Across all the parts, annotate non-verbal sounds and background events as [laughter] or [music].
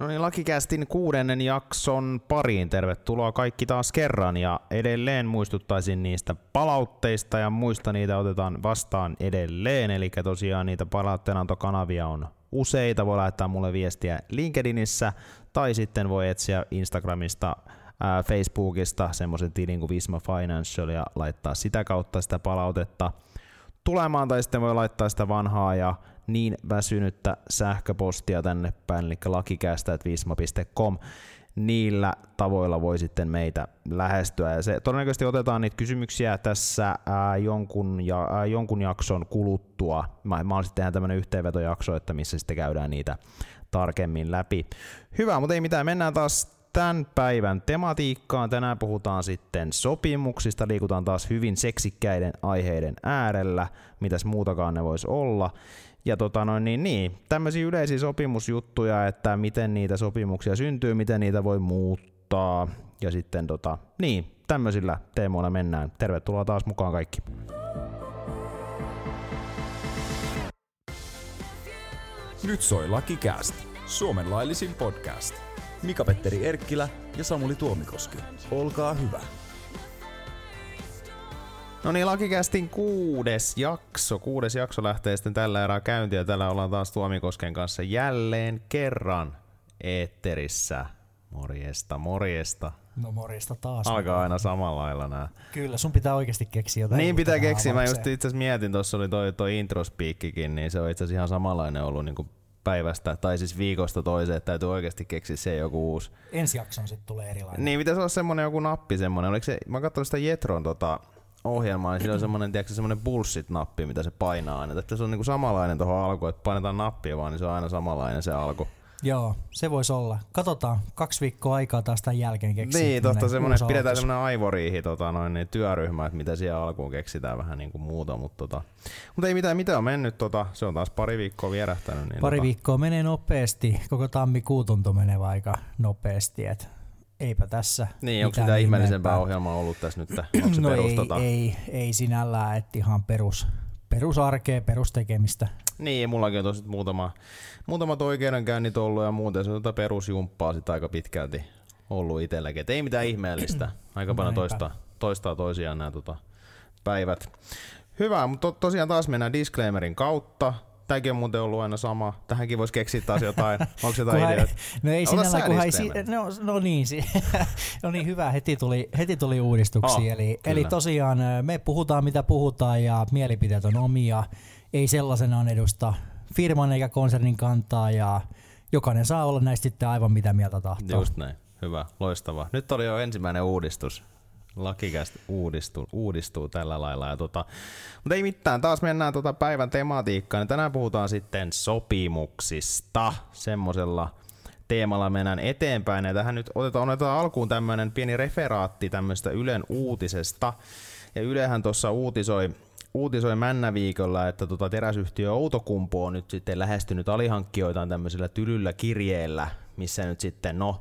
No niin, Lakikästin kuudennen jakson pariin. Tervetuloa kaikki taas kerran ja edelleen muistuttaisin niistä palautteista ja muista niitä otetaan vastaan edelleen. Eli tosiaan niitä palautteenantokanavia on useita. Voi lähettää mulle viestiä LinkedInissä tai sitten voi etsiä Instagramista ää, Facebookista semmoisen tilin kuin Visma Financial ja laittaa sitä kautta sitä palautetta tulemaan tai sitten voi laittaa sitä vanhaa ja niin väsynyttä sähköpostia tänne päin, eli lakikästä.visma.com. Niillä tavoilla voi sitten meitä lähestyä. Ja se, todennäköisesti otetaan niitä kysymyksiä tässä ää, jonkun, ja, ää, jonkun jakson kuluttua. Mä, mä sitten tehdä tämmöinen yhteenvetojakso, että missä sitten käydään niitä tarkemmin läpi. Hyvä, mutta ei mitään, mennään taas tämän päivän tematiikkaan. Tänään puhutaan sitten sopimuksista, liikutaan taas hyvin seksikkäiden aiheiden äärellä, mitäs muutakaan ne voisi olla. Ja tota noin, niin, niin, tämmöisiä yleisiä sopimusjuttuja, että miten niitä sopimuksia syntyy, miten niitä voi muuttaa. Ja sitten tota, niin, tämmöisillä teemoilla mennään. Tervetuloa taas mukaan kaikki. Nyt soi Cast, Suomen laillisin podcast. Mika-Petteri Erkkilä ja Samuli Tuomikoski. Olkaa hyvä. No niin, Lakikästin kuudes jakso. Kuudes jakso lähtee sitten tällä erää käyntiin ja tällä ollaan taas Tuomikosken kanssa jälleen kerran eetterissä. Morjesta, morjesta. No morjesta taas. Alkaa aina samalla lailla nää. Kyllä, sun pitää oikeasti keksiä jotain. Niin pitää keksiä. Mä just itse mietin, tuossa oli toi, toi introspiikkikin, niin se on itse asiassa ihan samanlainen ollut niin kuin päivästä, tai siis viikosta toiseen, että täytyy oikeasti keksiä se joku uusi. Ensi jakson sitten tulee erilainen. Niin, pitäisi olla semmonen joku nappi semmonen. Oliko se, mä katsoin sitä Jetron tota, ohjelmaa, niin siinä on semmonen, tiedätkö, semmonen bullshit-nappi, mitä se painaa aina. Että se on niinku samanlainen tuohon alkuun, että painetaan nappia vaan, niin se on aina samanlainen se alku. Joo, se voisi olla. Katsotaan, kaksi viikkoa aikaa taas tämän jälkeen keksiä. niin, totta uusi pidetään semmonen aivoriihi tota, noin, niin työryhmä, että mitä siellä alkuun keksitään vähän niinku muuta, mutta tota, mutta ei mitään, mitä on mennyt, tota, se on taas pari viikkoa vierähtänyt. Niin Pari tota, viikkoa menee nopeasti. Koko tammikuu tuntuu menee aika nopeasti. Et eipä tässä Niin, onko mitään mitä ihmeellisempää ohjelmaa ollut tässä nyt? Onko se no ei, ei, ei sinällään, että ihan perus, perusarkea, perustekemistä. Niin, mullakin on tosi muutama, muutamat oikeudenkäynnit ollut ja muuten se on tota perusjumppaa sit aika pitkälti ollut itselläkin. Et ei mitään ihmeellistä. [clears throat] Aika paljon Näinpä. toistaa, toistaa toisiaan nämä tota, päivät. Hyvä, mutta to, tosiaan taas mennään disclaimerin kautta. Tämäkin on muuten ollut aina sama. Tähänkin voisi keksiä taas jotain. [laughs] Onko jotain ideoita? No ei sä kunhan ei, si- no, no niin, si- [laughs] no niin hyvä, heti tuli, heti tuli uudistuksia. Oh, eli, kyllä. eli tosiaan me puhutaan mitä puhutaan ja mielipiteet on omia, ei sellaisenaan edusta firman eikä konsernin kantaa ja jokainen saa olla näistä sitten aivan mitä mieltä tahtoo. Just näin. Hyvä, loistavaa. Nyt oli jo ensimmäinen uudistus. Lakikästä uudistuu, uudistuu tällä lailla. Ja tota, mutta ei mitään, taas mennään tota päivän tematiikkaan. Tänään puhutaan sitten sopimuksista. Semmoisella teemalla mennään eteenpäin. Ja tähän nyt otetaan, otetaan alkuun tämmöinen pieni referaatti tämmöistä Ylen uutisesta. Ja Ylehän tuossa uutisoi, uutisoi Männäviikolla, että tota teräsyhtiö Outokumpu on nyt sitten lähestynyt alihankkijoitaan tämmöisellä tylyllä kirjeellä, missä nyt sitten no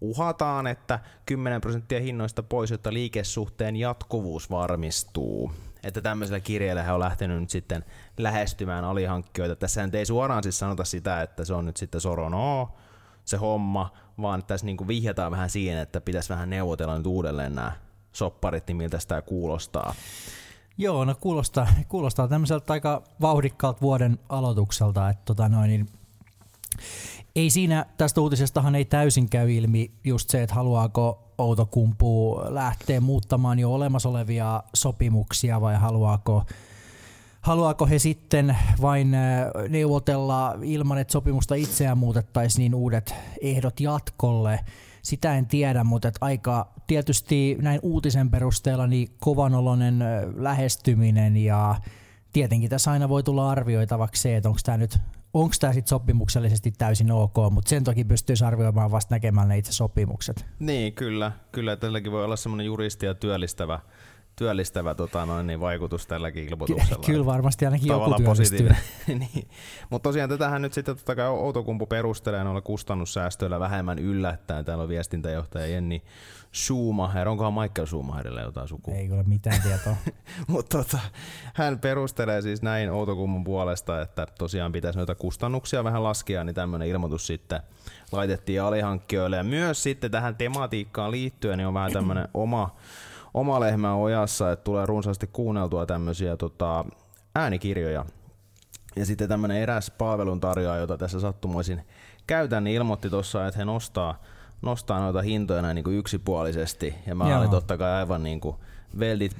uhataan, että 10 prosenttia hinnoista pois, jotta liikesuhteen jatkuvuus varmistuu. Että tämmöisellä kirjeellä he on lähtenyt nyt sitten lähestymään alihankkijoita. Tässä ei suoraan siis sanota sitä, että se on nyt sitten soronoo se homma, vaan tässä niinku vihjataan vähän siihen, että pitäisi vähän neuvotella nyt uudelleen nämä sopparit, niin miltä sitä kuulostaa. Joo, no kuulostaa, kuulostaa tämmöiseltä aika vauhdikkaalta vuoden aloitukselta, että tota noin, niin ei siinä, tästä uutisestahan ei täysin käy ilmi just se, että haluaako Outokumpu lähteä muuttamaan jo olemassa olevia sopimuksia vai haluaako, haluaako he sitten vain äh, neuvotella ilman, että sopimusta itseään muutettaisiin niin uudet ehdot jatkolle. Sitä en tiedä, mutta aika tietysti näin uutisen perusteella niin kovanoloinen äh, lähestyminen ja tietenkin tässä aina voi tulla arvioitavaksi se, että onko tämä nyt onko tämä sitten sopimuksellisesti täysin ok, mutta sen toki pystyisi arvioimaan vasta näkemään ne itse sopimukset. Niin, kyllä. Kyllä, tälläkin voi olla semmoinen juristi ja työllistävä, työllistävä tota, noin, niin vaikutus tälläkin ilmoituksella. Kyllä varmasti ainakin joku positiivinen. [laughs] niin. Mutta tosiaan tätähän nyt sitten totta kai Outokumpu perustelee noilla kustannussäästöillä vähemmän yllättäen. Täällä on viestintäjohtaja Jenni Schumacher. Onkohan Michael Schumacherille jotain sukua? Ei ole mitään tietoa. [laughs] Mutta tota, hän perustelee siis näin Outokummun puolesta, että tosiaan pitäisi noita kustannuksia vähän laskea, niin tämmöinen ilmoitus sitten laitettiin alihankkijoille. Ja myös sitten tähän tematiikkaan liittyen niin on vähän tämmöinen oma, oma lehmä ojassa, että tulee runsaasti kuunneltua tämmöisiä tota, äänikirjoja. Ja sitten tämmöinen eräs palveluntarjoaja, jota tässä sattumoisin käytän, niin ilmoitti tuossa, että he nostaa, nostaa noita hintoja näin niin kuin yksipuolisesti. Ja mä Joo. olin totta kai aivan niin kuin olit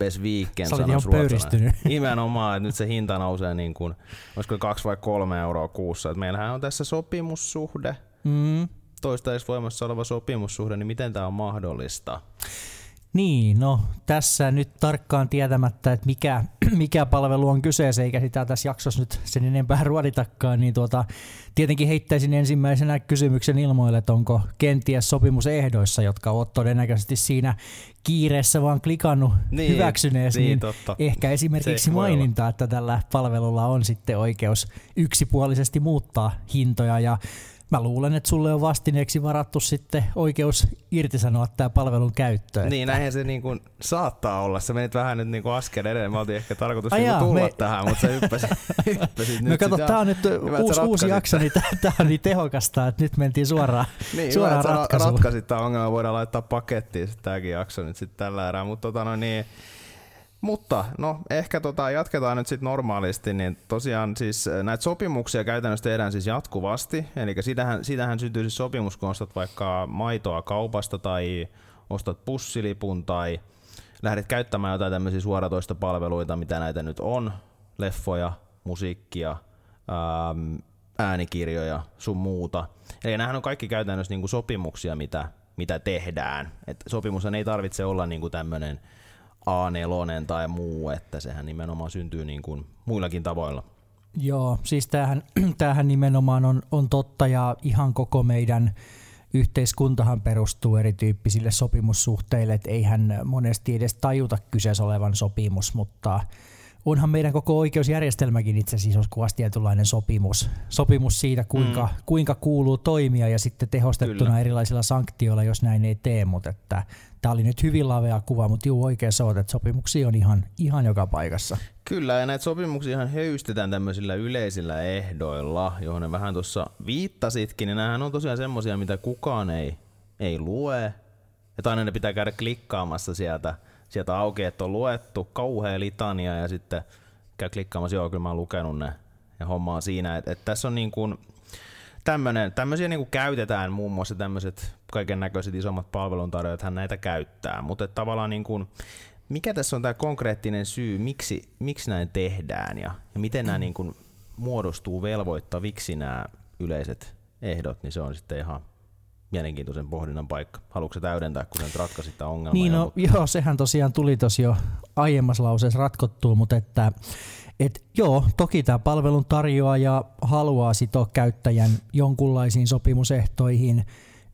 sanoisi ihan ruotsalainen. pöyristynyt. [laughs] Nimenomaan, että nyt se hinta nousee niin kuin, olisiko kaksi vai kolme euroa kuussa. Et meillähän on tässä sopimussuhde, Mm. toistaiseksi voimassa oleva sopimussuhde, niin miten tämä on mahdollista? Niin, no tässä nyt tarkkaan tietämättä, että mikä, [clears throat] mikä palvelu on kyseessä, eikä sitä tässä jaksossa nyt sen enempää [laughs] ruoditakaan, niin tuota, tietenkin heittäisin ensimmäisenä kysymyksen ilmoille, että onko kenties sopimusehdoissa, jotka oot todennäköisesti siinä kiireessä vaan klikannut Niin, hyväksynees, niin, niin, totta. ehkä esimerkiksi maininta, että tällä palvelulla on sitten oikeus yksipuolisesti muuttaa hintoja ja Mä luulen, että sulle on vastineeksi varattu sitten oikeus irtisanoa tämä palvelun käyttö. Niin, näinhän se niin kuin saattaa olla. Se menit vähän nyt niin kuin askel edelleen. Mä oltiin ehkä tarkoitus Ai niin jaa, tulla me- tähän, mutta sä hyppäsit, [laughs] hyppäsit No nyt kato, sit. tää on nyt Hyvä, että sä uusi, uusi jakso, niin [laughs] tää on niin tehokasta, että nyt mentiin suoraan, Niin, suoraan hyvä, että sä ratkaisuun. ratkaisit tämän ongelman. Voidaan laittaa pakettiin sit tääkin jakso nyt sitten tällä erää. Mutta tota, no niin, mutta no ehkä tota, jatketaan nyt sitten normaalisti, niin tosiaan siis äh, näitä sopimuksia käytännössä tehdään siis jatkuvasti, eli sitähän, sitähän syntyy siis sopimus, kun ostat vaikka maitoa kaupasta tai ostat pussilipun tai lähdet käyttämään jotain tämmöisiä suoratoistopalveluita, mitä näitä nyt on, leffoja, musiikkia, ähm, äänikirjoja, sun muuta. Eli nämähän on kaikki käytännössä niinku sopimuksia, mitä, mitä tehdään. Et sopimushan ei tarvitse olla niinku tämmöinen A4 tai muu, että sehän nimenomaan syntyy niin kuin muillakin tavoilla. Joo, siis tämähän, [clears throat] tämähän nimenomaan on, on totta ja ihan koko meidän yhteiskuntahan perustuu erityyppisille sopimussuhteille, että eihän monesti edes tajuta kyseessä olevan sopimus, mutta onhan meidän koko oikeusjärjestelmäkin itse asiassa kuvasti tietynlainen sopimus. Sopimus siitä, kuinka, mm. kuinka kuuluu toimia ja sitten tehostettuna Kyllä. erilaisilla sanktioilla, jos näin ei tee, mutta että tämä oli nyt hyvin lavea kuva, mutta juu oikeassa olet, että sopimuksia on ihan, ihan joka paikassa. Kyllä, ja näitä sopimuksia ihan höystetään tämmöisillä yleisillä ehdoilla, johon ne vähän tuossa viittasitkin, niin nämähän on tosiaan semmosia, mitä kukaan ei, ei lue. Että aina ne pitää käydä klikkaamassa sieltä, sieltä auki, että on luettu kauhea litania ja sitten käy klikkaamassa, joo, kyllä mä oon lukenut ne ja homma on siinä. Että et tässä on niin kuin, tämmönen, tämmöisiä niin kuin käytetään muun muassa tämmöiset kaiken näköiset isommat palveluntarjoajat hän näitä käyttää, mutta tavallaan niin kuin, mikä tässä on tämä konkreettinen syy, miksi, miksi näin tehdään ja, ja miten nämä niin kuin muodostuu velvoittaviksi nämä yleiset ehdot, niin se on sitten ihan mielenkiintoisen pohdinnan paikka. Haluatko sä täydentää, kun nyt ratkaisit tämän ongelman? Niin no, mutta- joo, sehän tosiaan tuli tosi jo aiemmassa lauseessa ratkottua, mutta että et joo, toki tämä palvelun tarjoaja haluaa sitoa käyttäjän jonkunlaisiin sopimusehtoihin.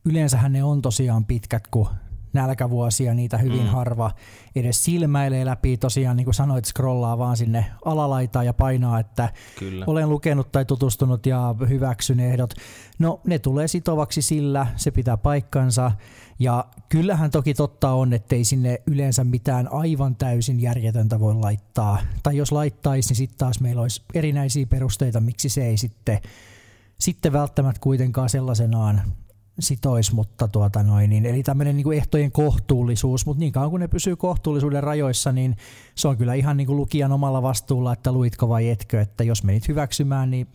Yleensähän ne on tosiaan pitkät, kun nälkävuosia, niitä hyvin mm. harva edes silmäilee läpi. Tosiaan niin kuin sanoit, scrollaa vaan sinne alalaitaan ja painaa, että Kyllä. olen lukenut tai tutustunut ja hyväksyn ehdot. No ne tulee sitovaksi sillä, se pitää paikkansa. Ja kyllähän toki totta on, ettei sinne yleensä mitään aivan täysin järjetöntä voi laittaa. Tai jos laittaisi, niin sitten taas meillä olisi erinäisiä perusteita, miksi se ei sitten, sitten välttämättä kuitenkaan sellaisenaan sitois, mutta tuota noin, niin, eli tämmöinen niin ehtojen kohtuullisuus, mutta niin kauan kun ne pysyy kohtuullisuuden rajoissa, niin se on kyllä ihan niin kuin lukijan omalla vastuulla, että luitko vai etkö, että jos menit hyväksymään, niin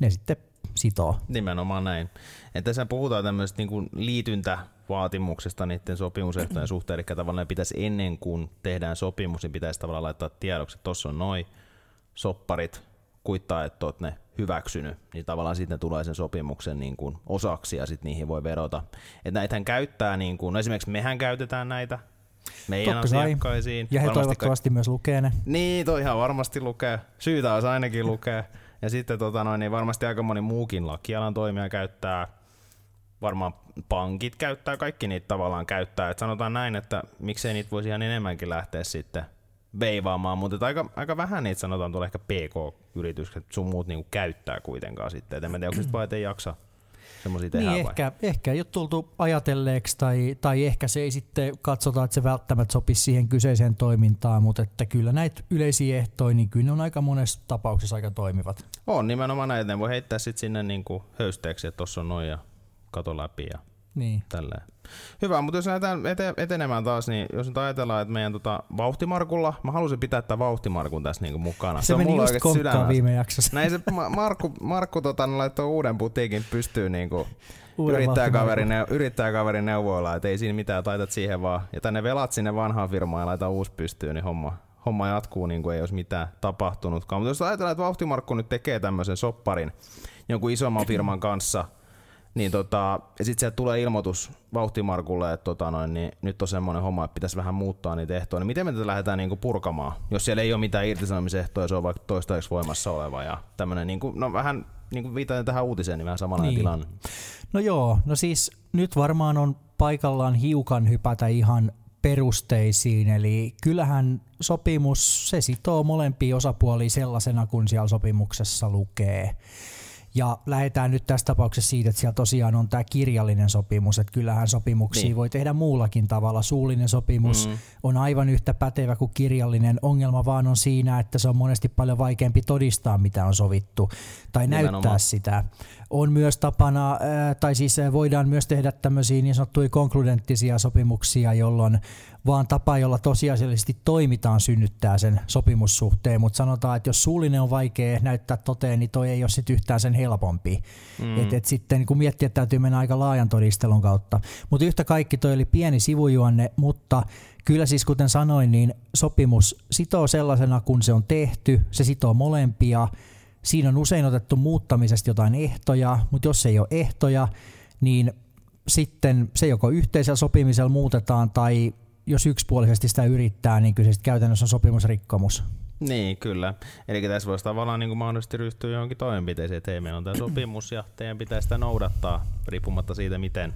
ne sitten sitoo. Nimenomaan näin. Et tässä puhutaan tämmöisestä niin liityntävaatimuksesta niiden sopimusehtojen [clears throat] suhteen, eli tavallaan pitäisi ennen kuin tehdään sopimus, niin pitäisi tavallaan laittaa tiedoksi, että tuossa on noin sopparit, kuittaa, että oot ne hyväksynyt, niin tavallaan sitten ne tulee sen sopimuksen niin kuin osaksi ja sitten niihin voi vedota. Että näitähän käyttää, niin kuin, no esimerkiksi mehän käytetään näitä meidän Totta kai. asiakkaisiin. Ja he Varmasti toivottavasti myös lukee ne. niin, toi ihan varmasti lukee. Syytä olisi ainakin lukea. Ja sitten tota noin, niin varmasti aika moni muukin lakialan toimija käyttää, varmaan pankit käyttää, kaikki niitä tavallaan käyttää. Et sanotaan näin, että miksei niitä voisi ihan enemmänkin lähteä sitten veivaamaan, mutta aika, aika vähän niitä sanotaan tuolla ehkä PK-yritykset sun muut niinku käyttää kuitenkaan sitten. Et en mä tiedä, onko vaan, ei jaksa semmoisia tehdä niin, vai? ehkä, ehkä ei ole tultu ajatelleeksi tai, tai ehkä se ei sitten katsota, että se välttämättä sopisi siihen kyseiseen toimintaan, mutta että kyllä näitä yleisiä ehtoja, niin kyllä ne on aika monessa tapauksessa aika toimivat. On nimenomaan näitä, ne voi heittää sitten sinne niinku höysteeksi, että tuossa on noin ja kato läpi ja Niin. tälleen. Hyvä, mutta jos lähdetään ete- etenemään taas, niin jos nyt ajatellaan, että meidän tota, vauhtimarkulla, mä halusin pitää tämän vauhtimarkun tässä niinku mukana. Se, on meni just konkkaan viime jaksossa. Näin se Ma- Markku, Markku tota, laittoi uuden putiikin pystyyn niinku neu- yrittäjäkaverin neuvoilla, että ei siinä mitään, taitat siihen vaan. Ja tänne velat sinne vanhaan firmaan ja laita uusi pystyyn, niin homma, homma jatkuu niin kuin ei olisi mitään tapahtunutkaan. Mutta jos ajatellaan, että Vauhtimarkku nyt tekee tämmöisen sopparin jonkun isomman firman kanssa, niin tota, ja sitten sieltä tulee ilmoitus Vauhtimarkulle, että tota noin, niin nyt on semmoinen homma, että pitäisi vähän muuttaa niitä ehtoja. Niin miten me tätä lähdetään niinku purkamaan, jos siellä ei ole mitään irtisanomisehtoja, se on vaikka toistaiseksi voimassa oleva ja tämmöinen, niinku, no vähän niin kuin viitaten tähän uutiseen, niin vähän samanlainen Niin. tilanne. No joo, no siis nyt varmaan on paikallaan hiukan hypätä ihan perusteisiin, eli kyllähän sopimus, se sitoo molempia osapuolia sellaisena, kun siellä sopimuksessa lukee. Ja lähdetään nyt tässä tapauksessa siitä, että siellä tosiaan on tämä kirjallinen sopimus, että kyllähän sopimuksia Niin. voi tehdä muullakin tavalla. Suullinen sopimus mm. on aivan yhtä pätevä kuin kirjallinen. Ongelma vaan on siinä, että se on monesti paljon vaikeampi todistaa, mitä on sovittu, tai Nimenomaan. näyttää sitä. On myös tapana, ää, tai siis ää, voidaan myös tehdä tämmöisiä niin sanottuja konkludenttisia sopimuksia, jolloin vaan tapa, jolla tosiasiallisesti toimitaan, synnyttää sen sopimussuhteen, mutta sanotaan, että jos suullinen on vaikea näyttää toteen, niin toi ei ole sit yhtään sen helpompi. Mm. Et, et sitten kun miettiä, että täytyy mennä aika laajan todistelun kautta. Mutta yhtä kaikki toi oli pieni sivujuonne, mutta kyllä siis kuten sanoin, niin sopimus sitoo sellaisena, kun se on tehty, se sitoo molempia, Siinä on usein otettu muuttamisesta jotain ehtoja, mutta jos ei ole ehtoja, niin sitten se joko yhteisellä sopimisella muutetaan tai jos yksipuolisesti sitä yrittää, niin kyllä se käytännössä on sopimusrikkomus. Niin, kyllä. Eli tässä voisi tavallaan niin kuin mahdollisesti ryhtyä johonkin toimenpiteeseen, että hei, meillä on tämä sopimus ja teidän pitää sitä noudattaa, riippumatta siitä, miten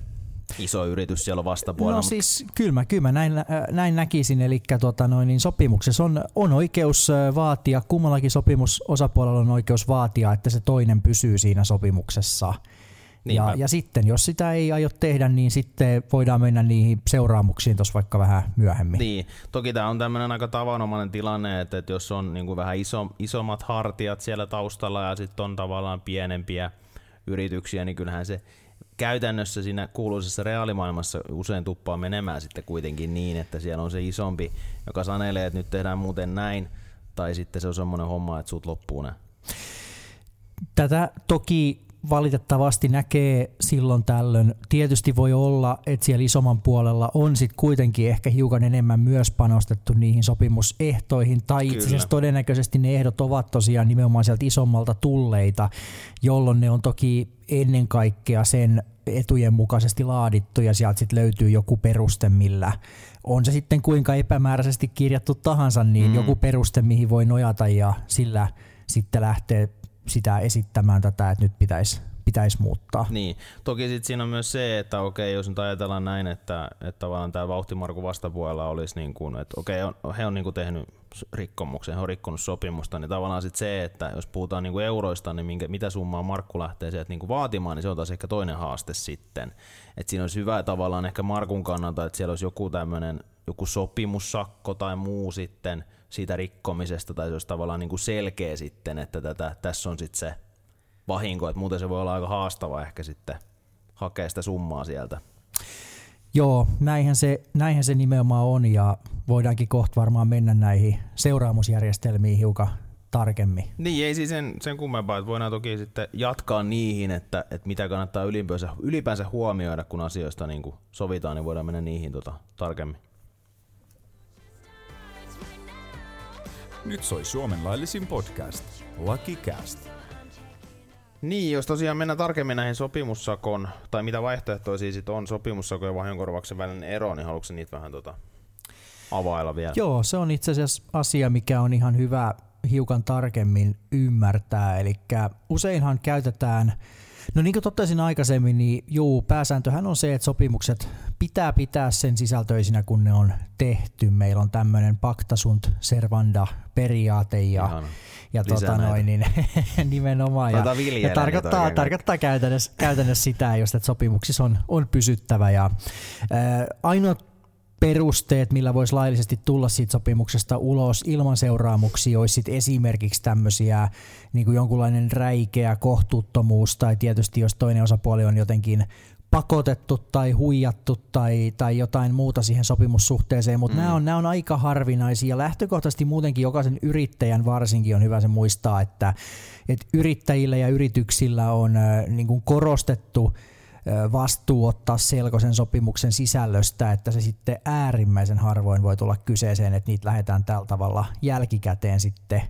iso yritys siellä on vastapuolella. No siis kyllä mä, kyllä mä näin, äh, näin näkisin, eli tota noin, niin sopimuksessa on, on oikeus äh, vaatia, kummallakin sopimusosapuolella on oikeus vaatia, että se toinen pysyy siinä sopimuksessa. Niinpä. Ja, ja sitten jos sitä ei aio tehdä, niin sitten voidaan mennä niihin seuraamuksiin tuossa vaikka vähän myöhemmin. Niin, toki tämä on tämmöinen aika tavanomainen tilanne, että, että jos on niin kuin vähän iso, isommat hartiat siellä taustalla ja sitten on tavallaan pienempiä yrityksiä, niin kyllähän se käytännössä siinä kuuluisessa reaalimaailmassa usein tuppaa menemään sitten kuitenkin niin, että siellä on se isompi, joka sanelee, että nyt tehdään muuten näin, tai sitten se on semmoinen homma, että sut loppuu ne. Tätä toki valitettavasti näkee silloin tällöin. Tietysti voi olla, että siellä isomman puolella on sitten kuitenkin ehkä hiukan enemmän myös panostettu niihin sopimusehtoihin, tai itse asiassa todennäköisesti ne ehdot ovat tosiaan nimenomaan sieltä isommalta tulleita, jolloin ne on toki ennen kaikkea sen etujen mukaisesti laadittu ja sieltä sitten löytyy joku peruste, millä on se sitten kuinka epämääräisesti kirjattu tahansa, niin mm. joku peruste, mihin voi nojata ja sillä sitten lähtee sitä esittämään tätä, että nyt pitäisi pitäis muuttaa. Niin, toki sitten siinä on myös se, että okei, jos nyt ajatellaan näin, että, että tavallaan tämä vauhtimarku vastapuolella olisi niin kuin, että okei, on, he on niin kuin tehnyt rikkomuksen, he on rikkonut sopimusta, niin tavallaan sitten se, että jos puhutaan niin kuin euroista, niin minkä, mitä summaa Markku lähtee sieltä niin kuin vaatimaan, niin se on taas ehkä toinen haaste sitten. Että siinä olisi hyvä tavallaan ehkä Markun kannalta, että siellä olisi joku tämmöinen joku sopimussakko tai muu sitten siitä rikkomisesta, tai se olisi tavallaan niin kuin selkeä sitten, että tätä, tässä on sitten se vahinko, että muuten se voi olla aika haastava ehkä sitten hakea sitä summaa sieltä. Joo, näinhän se, näinhän se nimenomaan on ja voidaankin kohta varmaan mennä näihin seuraamusjärjestelmiin hiukan tarkemmin. Niin, ei siis sen, sen kummempaa, että voidaan toki sitten jatkaa niihin, että, että mitä kannattaa ylipäänsä, ylipäänsä huomioida, kun asioista niin kuin sovitaan, niin voidaan mennä niihin tota, tarkemmin. Nyt soi Suomen laillisin podcast. Lucky Cast. Niin, jos tosiaan mennään tarkemmin näihin sopimussakon, tai mitä vaihtoehtoisia sitten on sopimussakon ja vahingonkorvauksen välinen ero, niin haluatko niitä vähän tota availla vielä? Joo, se on itse asiassa asia, mikä on ihan hyvä hiukan tarkemmin ymmärtää. Eli useinhan käytetään, no niin kuin totesin aikaisemmin, niin juu, pääsääntöhän on se, että sopimukset pitää pitää sen sisältöisinä, kun ne on tehty. Meillä on tämmöinen pacta sunt servanda periaate ja, Ihana. ja Lisää tota näitä. noin, niin, [laughs] nimenomaan. Ja, viljelemään ja niitä tarkoittaa, tarkoittaa käytännössä, käytännössä sitä, just, että sopimuksissa on, on pysyttävä. Ja, ää, ainoat perusteet, millä voisi laillisesti tulla siitä sopimuksesta ulos ilman seuraamuksia, olisi sit esimerkiksi tämmöisiä niin kuin jonkunlainen räikeä kohtuuttomuus tai tietysti jos toinen osapuoli on jotenkin pakotettu tai huijattu tai, tai jotain muuta siihen sopimussuhteeseen, mutta mm. nämä, on, nämä on aika harvinaisia ja lähtökohtaisesti muutenkin jokaisen yrittäjän varsinkin on hyvä se muistaa, että, että yrittäjillä ja yrityksillä on äh, niin kuin korostettu vastuu ottaa selkoisen sopimuksen sisällöstä, että se sitten äärimmäisen harvoin voi tulla kyseeseen, että niitä lähdetään tällä tavalla jälkikäteen sitten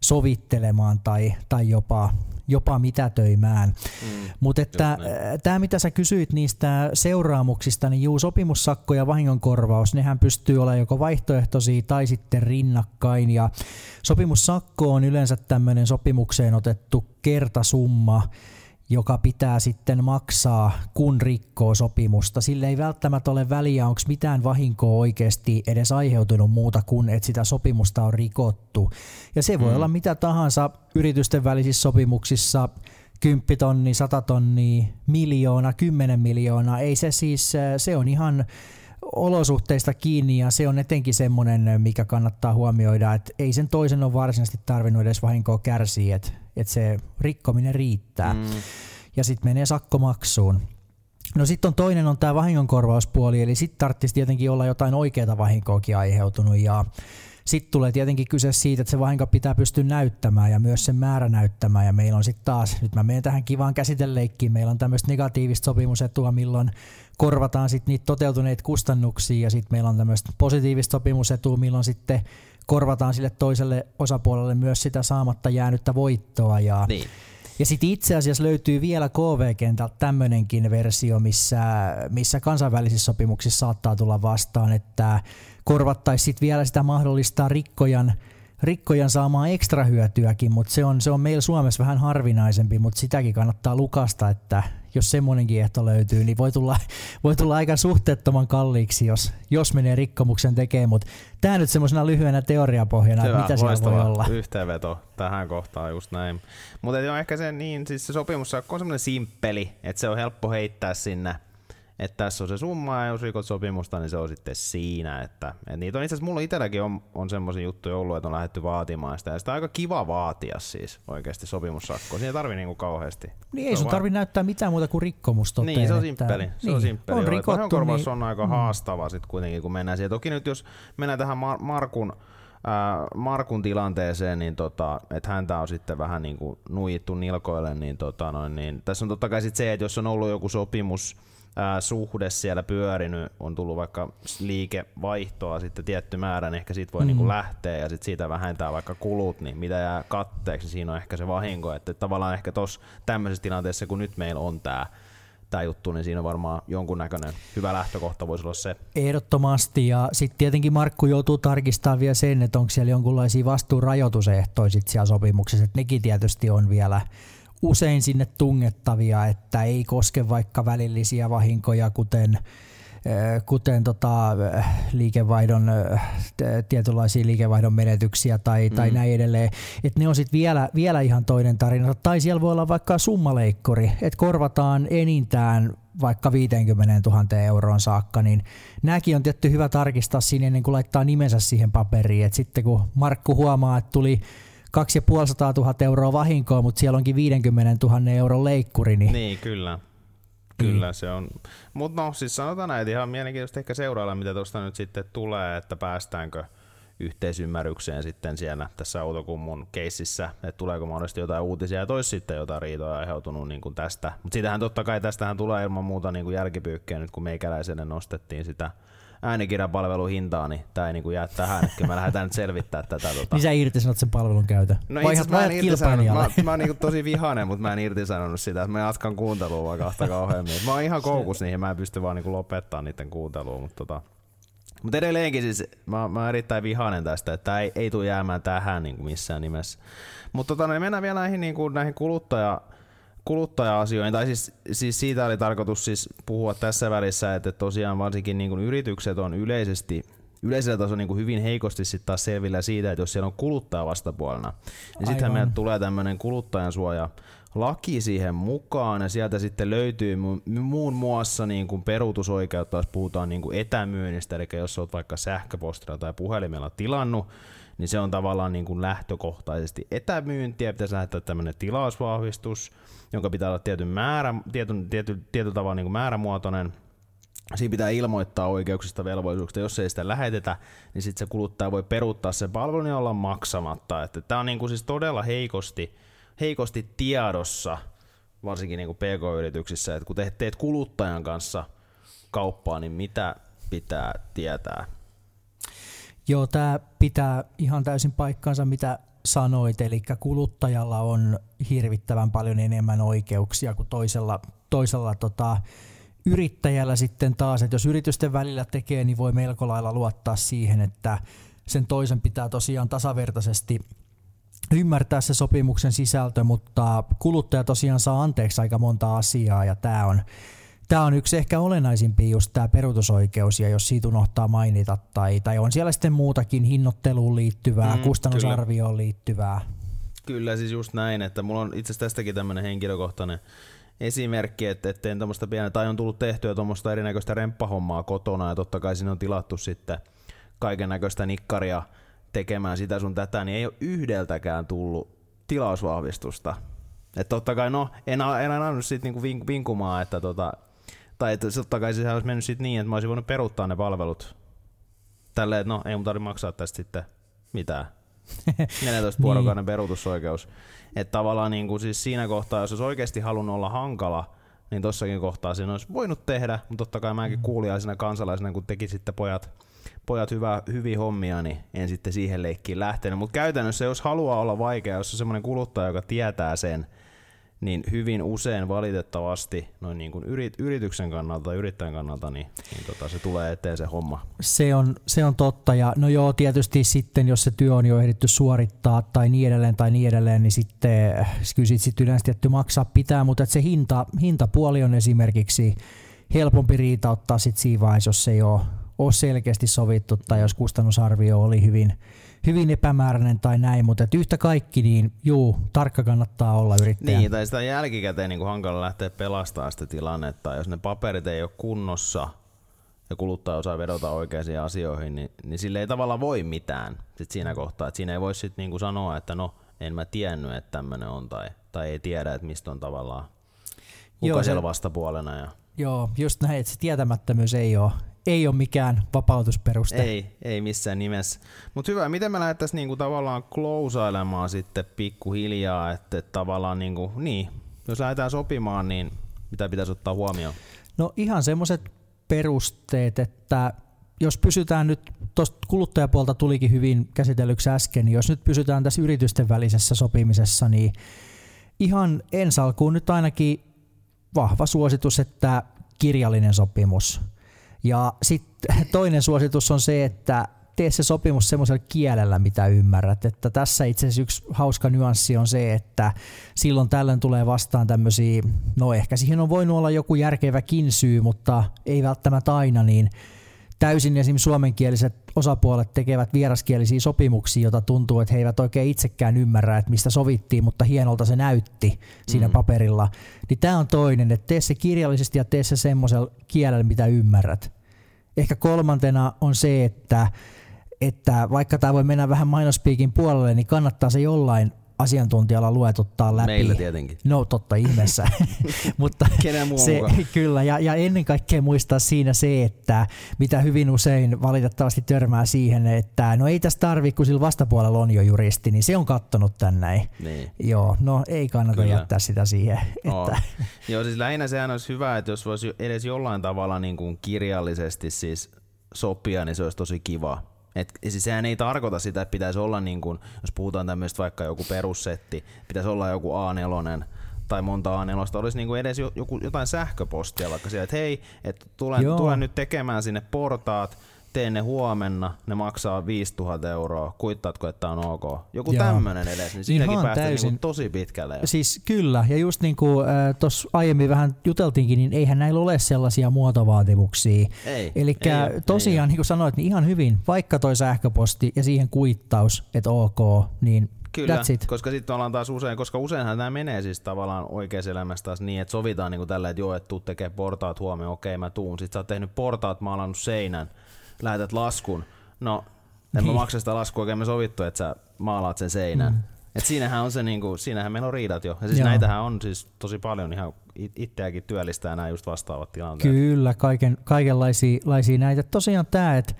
sovittelemaan tai, tai jopa, jopa mitätöimään. Mm, Mutta että tämä mitä sä kysyit niistä seuraamuksista, niin juu, sopimussakko ja vahingonkorvaus, nehän pystyy olemaan joko vaihtoehtoisia tai sitten rinnakkain. Ja sopimussakko on yleensä tämmöinen sopimukseen otettu kertasumma, joka pitää sitten maksaa, kun rikkoo sopimusta. Sille ei välttämättä ole väliä, onko mitään vahinkoa oikeasti edes aiheutunut muuta kuin, että sitä sopimusta on rikottu. Ja se voi mm. olla mitä tahansa yritysten välisissä sopimuksissa, 10 tonni, 100 tonnia, miljoona, 10 miljoonaa. Ei se siis, se on ihan olosuhteista kiinni ja se on etenkin semmoinen, mikä kannattaa huomioida, että ei sen toisen ole varsinaisesti tarvinnut edes vahinkoa kärsiä, että, että se rikkominen riittää. Mm. Ja sitten menee sakkomaksuun. No sitten on toinen on tämä vahingonkorvauspuoli, eli sitten tarvitsisi tietenkin olla jotain oikeaa vahinkoakin aiheutunut ja sitten tulee tietenkin kyse siitä, että se vahinko pitää pystyä näyttämään ja myös sen määrä näyttämään. Ja meillä on sitten taas, nyt mä menen tähän kivaan käsiteleikkiin, meillä on tämmöistä negatiivista sopimusetua, milloin korvataan sitten niitä toteutuneita kustannuksia ja sitten meillä on tämmöistä positiivista sopimusetua, milloin sitten korvataan sille toiselle osapuolelle myös sitä saamatta jäänyttä voittoa. Ja, Niin. Ja sitten itse asiassa löytyy vielä KV-kentältä tämmöinenkin versio, missä, missä kansainvälisissä sopimuksissa saattaa tulla vastaan, että korvattaisiin vielä sitä mahdollista rikkojan, rikkojan saamaa ekstra hyötyäkin, mutta se on, se on meillä Suomessa vähän harvinaisempi, mutta sitäkin kannattaa lukasta, että jos semmoinenkin ehto löytyy, niin voi tulla, [laughs] voi tulla aika suhteettoman kalliiksi, jos, jos menee rikkomuksen tekemään, mutta tämä nyt semmoisena lyhyenä teoriapohjana, että Hyvä, mitä siellä voi olla. yhteenveto tähän kohtaan just näin. Mutta ehkä se niin, siis se sopimussakko on semmoinen simppeli, että se on helppo heittää sinne, että tässä on se summa ja jos rikot sopimusta, niin se on sitten siinä. Että, et niitä on itse asiassa mulla itselläkin on, on semmoisia juttuja ollut, että on lähdetty vaatimaan sitä. Ja sitä on aika kiva vaatia siis oikeasti sopimussakkoa. Siinä ei tarvi niinku kauheasti. Niin ei sun vaan- tarvitse näyttää mitään muuta kuin rikkomus toteen, Niin, se on että- simppeli. Se niin, on simppeli. On rikottu, niin, on aika haastava sitten kuitenkin, kun mennään siihen. Toki nyt jos mennään tähän Mar- Markun, ää, Markun tilanteeseen, niin tota, että häntä on sitten vähän niin kuin nuijittu nilkoille, niin, tota noin, niin tässä on totta kai sit se, että jos on ollut joku sopimus, ää, suhde siellä pyörinyt, on tullut vaikka liikevaihtoa sitten tietty määrä, niin ehkä siitä voi mm. niinku lähteä ja sitten siitä vähentää vaikka kulut, niin mitä jää katteeksi, niin siinä on ehkä se vahinko, että tavallaan ehkä tuossa tämmöisessä tilanteessa, kun nyt meillä on tämä tämä juttu, niin siinä on varmaan jonkunnäköinen hyvä lähtökohta voisi olla se. Ehdottomasti ja sitten tietenkin Markku joutuu tarkistamaan vielä sen, että onko siellä jonkunlaisia vastuurajoitusehtoja sit siellä sopimuksessa, että nekin tietysti on vielä usein sinne tungettavia, että ei koske vaikka välillisiä vahinkoja, kuten eh, kuten tota, eh, liikevaihdon, eh, tietynlaisia liikevaihdon menetyksiä tai, tai Mm. näin edelleen. Et ne on sitten vielä, vielä ihan toinen tarina. Tai siellä voi olla vaikka summaleikkuri, että korvataan enintään vaikka 50 000 euroon saakka, niin nämäkin on tietty hyvä tarkistaa siinä ennen kuin laittaa nimensä siihen paperiin. Et sitten kun Markku huomaa, että tuli 2500 000 euroa vahinkoa, mutta siellä onkin 50 000 euron leikkuri, niin, Niin, kyllä. Kyllä se on. Mutta no siis sanotaan näin, että ihan mielenkiintoista ehkä seurailla, mitä tuosta nyt sitten tulee, että päästäänkö yhteisymmärrykseen sitten siellä tässä autokummun keississä, että tuleeko mahdollisesti jotain uutisia ja tois sitten jotain riitoja aiheutunut niin kuin tästä. Mutta siitähän totta kai tästähän tulee ilman muuta niin kuin jälkipyykkiä nyt kun meikäläiselle nostettiin sitä äänikirjapalvelun hintaa, niin tämä ei niin kuin jää tähän, kyllä me lähdetään nyt selvittämään tätä. Tota. niin sä irtisanot sen palvelun käytön. No itse mä en irtisanonut, mä, mä oon niinku tosi vihainen, mutta mä en irtisanonut sitä. Mä jatkan kuuntelua vaan kahta kauheammin. Mä oon ihan koukus niihin, mä en pysty vaan niinku lopettaa niiden kuuntelua, mutta tota, mutta edelleenkin siis mä, mä oon erittäin vihainen tästä, että tää ei, ei tule jäämään tähän niin kuin missään nimessä. Mutta tota, no, mennään vielä näihin, niin kuin, näihin kuluttaja, kuluttaja-asioihin, tai siis, siis siitä oli tarkoitus siis puhua tässä välissä, että tosiaan varsinkin niin kuin yritykset on yleisesti yleisellä tasolla niin kuin hyvin heikosti sitten taas selvillä siitä, että jos siellä on kuluttaja vastapuolena, niin sittenhän meiltä tulee tämmöinen kuluttajan suoja laki siihen mukaan ja sieltä sitten löytyy muun muassa niin kuin peruutusoikeutta, jos puhutaan niin kuin etämyynnistä, eli jos olet vaikka sähköpostilla tai puhelimella tilannut, niin se on tavallaan niin kuin lähtökohtaisesti etämyyntiä, pitäisi lähettää tämmöinen tilausvahvistus, jonka pitää olla tietyn määrä, tietyn, tietyn, tietyn tavalla niin kuin määrämuotoinen, Siinä pitää ilmoittaa oikeuksista velvollisuuksista. Jos ei sitä lähetetä, niin sitten se kuluttaja voi peruuttaa sen palvelun ja olla maksamatta. Tämä on niin kuin siis todella heikosti, heikosti tiedossa, varsinkin niin kuin PK-yrityksissä, että kun te teet kuluttajan kanssa kauppaa, niin mitä pitää tietää? Joo, tämä pitää ihan täysin paikkansa, mitä sanoit, eli kuluttajalla on hirvittävän paljon enemmän oikeuksia kuin toisella, toisella tota, yrittäjällä sitten taas, että jos yritysten välillä tekee, niin voi melko lailla luottaa siihen, että sen toisen pitää tosiaan tasavertaisesti ymmärtää se sopimuksen sisältö, mutta kuluttaja tosiaan saa anteeksi aika monta asiaa ja tämä on, tämä on yksi ehkä olennaisimpia just tämä peruutusoikeus ja jos siitä unohtaa mainita tai, tai on siellä sitten muutakin hinnoitteluun liittyvää, mm, kustannusarvioon kyllä. liittyvää. Kyllä siis just näin, että mulla on itse asiassa tästäkin tämmöinen henkilökohtainen esimerkki, että, että teen tuommoista pientä, tai on tullut tehtyä tuommoista erinäköistä remppahommaa kotona, ja totta kai sinne on tilattu sitten kaiken näköistä nikkaria tekemään sitä sun tätä, niin ei ole yhdeltäkään tullut tilausvahvistusta. Että totta kai, no, en, en annanut siitä niinku vink, vinkumaan, että tota, tai että totta kai se olisi mennyt sitten niin, että mä olisin voinut peruuttaa ne palvelut. Tälleen, että no, ei mun tarvitse maksaa tästä sitten mitään. [laughs] 14 vuorokauden niin. peruutusoikeus. Että tavallaan niin kuin siis siinä kohtaa, jos olisi oikeasti halunnut olla hankala, niin tossakin kohtaa siinä olisi voinut tehdä, mutta totta kai mäkin mm. kuuliaisena kansalaisena, kun teki sitten pojat, pojat hyvä, hyviä hommia, niin en sitten siihen leikkiin lähtenyt. Mutta käytännössä, jos haluaa olla vaikea, jos on semmoinen kuluttaja, joka tietää sen, niin hyvin usein valitettavasti noin niin kuin yrit, yrityksen kannalta tai yrittäjän kannalta, niin, niin tota, se tulee eteen se homma. Se on, se on totta ja no joo, tietysti sitten jos se työ on jo ehditty suorittaa tai niin edelleen tai niin edelleen, niin sitten kyllä sit, yleensä tietty maksaa pitää, mutta se hinta, hintapuoli on esimerkiksi helpompi riita ottaa sit siinä vaiheessa, jos se ei ole, ole selkeästi sovittu tai jos kustannusarvio oli hyvin, hyvin epämääräinen tai näin, mutta että yhtä kaikki, niin juu, tarkka kannattaa olla yrittäjä. Niin, tai sitä jälkikäteen niin hankala lähteä pelastamaan sitä tilannetta. Jos ne paperit ei ole kunnossa ja kuluttaja osaa vedota oikeisiin asioihin, niin, niin sille ei tavallaan voi mitään sit siinä kohtaa. Et siinä ei voi sitten niin sanoa, että no, en mä tiennyt, että tämmöinen on, tai, tai ei tiedä, että mistä on tavallaan kuka Joo, siellä vastapuolena. Ja... Joo, just näin, että se tietämättömyys ei ole, ei ole mikään vapautusperuste. Ei, ei missään nimessä. Mutta hyvä, miten me lähdettäisiin niinku tavallaan klousailemaan sitten pikkuhiljaa, että et tavallaan niinku, niin, jos lähdetään sopimaan, niin mitä pitäisi ottaa huomioon? No ihan semmoiset perusteet, että jos pysytään nyt, tuosta kuluttajapuolta tulikin hyvin käsitellyksi äsken, niin jos nyt pysytään tässä yritysten välisessä sopimisessa, niin ihan ensi alkuun nyt ainakin vahva suositus, että kirjallinen sopimus – ja sitten [laughs] toinen suositus on se, että tee se sopimus semmoisella kielellä, mitä ymmärrät. Että tässä itse asiassa yksi hauska nyanssi on se, että silloin tällöin tulee vastaan tämmöisiä, no ehkä siihen on voinut olla joku järkeväkin syy, mutta ei välttämättä aina, niin täysin esim. suomenkieliset osapuolet tekevät vieraskielisiä sopimuksia, jota tuntuu, että he eivät oikein itsekään ymmärrä, että mistä sovittiin, mutta hienolta se näytti siinä mm. paperilla. Niin tämä on toinen, että tee se kirjallisesti ja tee se semmoisella kielellä, mitä ymmärrät. Ehkä kolmantena on se, että, että vaikka tämä voi mennä vähän mainospiikin puolelle, niin kannattaa se jollain asiantuntijalla luetuttaa läpi. Meillä tietenkin. No totta ihmeessä. [laughs] Mutta se, [laughs] kyllä, ja, ja ennen kaikkea muistaa siinä se, että mitä hyvin usein valitettavasti törmää siihen, että no ei tässä tarvi, kun sillä vastapuolella on jo juristi, niin se on kattonut tän näin. Niin. Joo, no ei kannata kyllä. jättää sitä siihen. Että. [laughs] Joo, siis lähinnä sehän olisi hyvä, että jos voisi edes jollain tavalla niin kuin kirjallisesti siis sopia, niin se olisi tosi kiva et, siis sehän ei tarkoita sitä, että pitäisi olla, niin kuin, jos puhutaan tämmöistä vaikka joku perussetti, pitäisi olla joku A4 tai monta A4, olisi niin edes joku, jotain sähköpostia vaikka siellä, että hei, että tulen, tulen nyt tekemään sinne portaat, teen ne huomenna, ne maksaa 5000 euroa, kuittaatko, että on ok? Joku Joo. tämmönen edes, niin siinäkin päästään täysin. niinku tosi pitkälle. jo. Siis kyllä, ja just niin kuin äh, tuossa aiemmin vähän juteltiinkin, niin eihän näillä ole sellaisia muotovaatimuksia. Ei, Eli oo, ei tosiaan, niin kuin sanoit, niin ihan hyvin, vaikka toi sähköposti ja siihen kuittaus, että ok, niin Kyllä, that's it. koska sitten ollaan taas usein, koska useinhan tämä menee siis tavallaan oikeassa elämässä taas niin, että sovitaan niin kuin tällä, että joo, että tuu tekee portaat huomenna, okei mä tuun. Sitten sä oot tehnyt portaat, maalannut seinän, lähetät laskun. No, en mä Niin. maksa sitä laskua, oikein me sovittu, että sä maalaat sen seinän. Mm. Et siinähän on se niinku, siinähän meillä on riidat jo. Ja siis Joo. näitähän on siis tosi paljon ihan it- itseäkin työllistää nämä just vastaavat tilanteet. Kyllä, kaiken, kaikenlaisia laisia näitä. Tosiaan tämä, että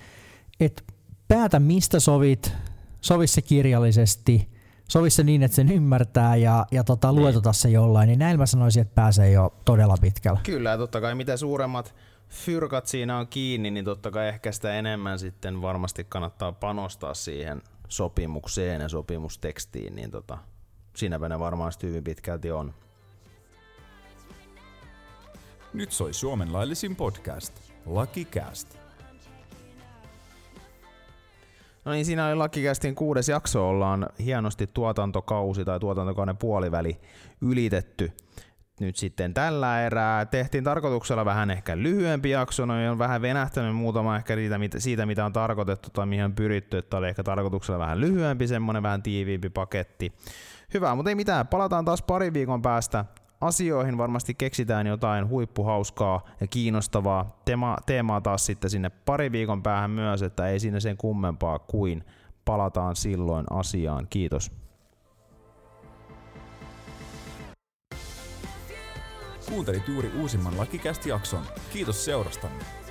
et päätä mistä sovit, sovi se kirjallisesti, sovi se niin, että sen ymmärtää ja, ja tota, luetota se jollain, niin näillä mä sanoisin, että pääsee jo todella pitkällä. Kyllä, ja totta kai mitä suuremmat fyrkat siinä on kiinni, niin totta kai ehkä sitä enemmän sitten varmasti kannattaa panostaa siihen sopimukseen ja sopimustekstiin, niin tota, siinäpä ne varmaan hyvin pitkälti on. Nyt soi Suomen laillisin podcast. Lakicast. No niin, siinä oli Lakikästin kuudes jakso. Ollaan hienosti tuotantokausi tai tuotantokauden puoliväli ylitetty. Nyt sitten tällä erää tehtiin tarkoituksella vähän ehkä lyhyempi jakso, no on vähän venähtänyt muutama ehkä siitä, mitä- siitä, mitä on tarkoitettu tai mihin on pyritty, että oli ehkä tarkoituksella vähän lyhyempi, semmonen vähän tiiviimpi paketti. Hyvä, mutta ei mitään, palataan taas pari viikon päästä asioihin, varmasti keksitään jotain huippuhauskaa ja kiinnostavaa Teema, teemaa taas sitten sinne pari viikon päähän myös, että ei siinä sen kummempaa kuin palataan silloin asiaan. Kiitos. Kuuntelit juuri uusimman Lakicast-jakson. Kiitos seurastanne.